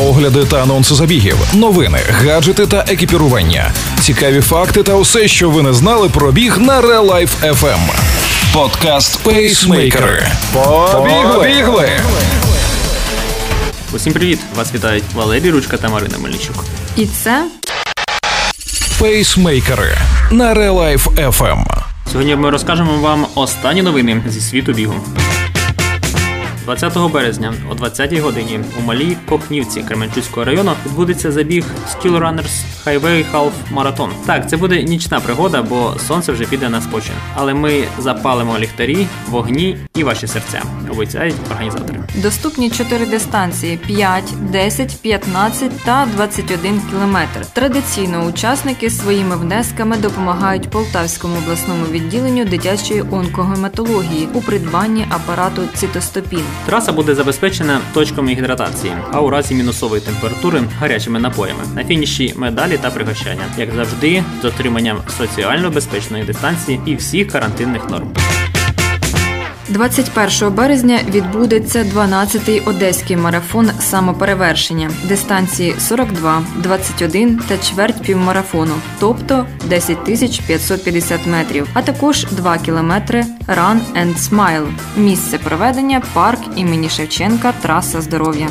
огляди та анонси забігів, новини, гаджети та екіпірування, цікаві факти та усе, що ви не знали про біг на Real Life FM. Подкаст Пейсмейкери. Побігли! Усім привіт! Вас вітають Валерій Ручка та Марина Мельничук. І це Пейсмейкери на Real Life FM. Сьогодні ми розкажемо вам останні новини зі світу бігу. 20 березня о 20 годині у малій Кохнівці Кременчуцького району відбудеться забіг Skill Runners Highway Half Marathon. Так, це буде нічна пригода, бо сонце вже піде на спочин. Але ми запалимо ліхтарі, вогні і ваші серця. Обіцяють організатори. доступні чотири дистанції: 5, 10, 15 та 21 кілометр. Традиційно учасники своїми внесками допомагають Полтавському обласному відділенню дитячої онкогематології у придбанні апарату цитостопін. Траса буде забезпечена точками гідратації, а у разі мінусової температури гарячими напоями. На фініші медалі та пригощання, як завжди, з отриманням соціально безпечної дистанції і всіх карантинних норм. 21 березня відбудеться 12-й одеський марафон самоперевершення дистанції 42, 21 та чверть півмарафону, тобто 10 тисяч 550 метрів, а також 2 кілометри Run and Smile. Місце проведення парк імені Шевченка, траса здоров'я.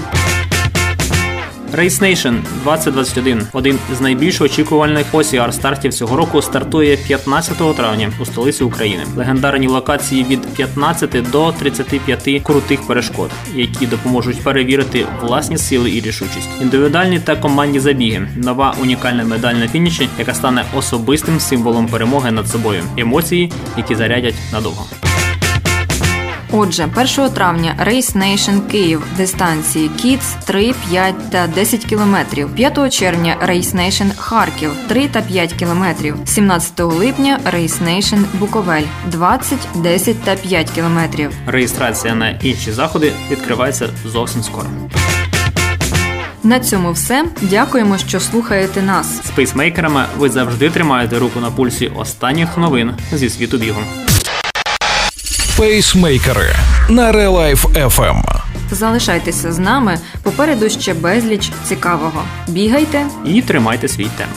Race Nation 2021 один з найбільш очікувальних OCR стартів цього року стартує 15 травня у столиці України. Легендарні локації від 15 до 35 крутих перешкод, які допоможуть перевірити власні сили і рішучість. Індивідуальні та командні забіги, нова унікальна медаль на фініші, яка стане особистим символом перемоги над собою. Емоції, які зарядять надовго. Отже, 1 травня Race Nation Київ дистанції Kids 3, 5 та 10 кілометрів. 5 червня Race Nation Харків 3 та 5 кілометрів. 17 липня Race Nation Буковель 20, 10 та 5 кілометрів. Реєстрація на інші заходи відкривається зовсім скоро. На цьому все. Дякуємо, що слухаєте нас. З пейсмейкерами ви завжди тримаєте руку на пульсі останніх новин зі світу бігу. Пейсмейкери на Real Life FM. Залишайтеся з нами. Попереду ще безліч цікавого. Бігайте І тримайте свій темп.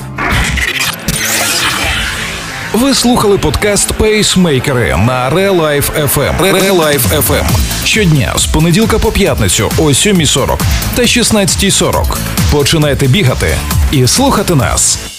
Ви слухали подкаст Пейсмейкери на Real Life FM. Real Life FM. Щодня з понеділка по п'ятницю о 7.40 та 16.40. Починайте бігати і слухати нас.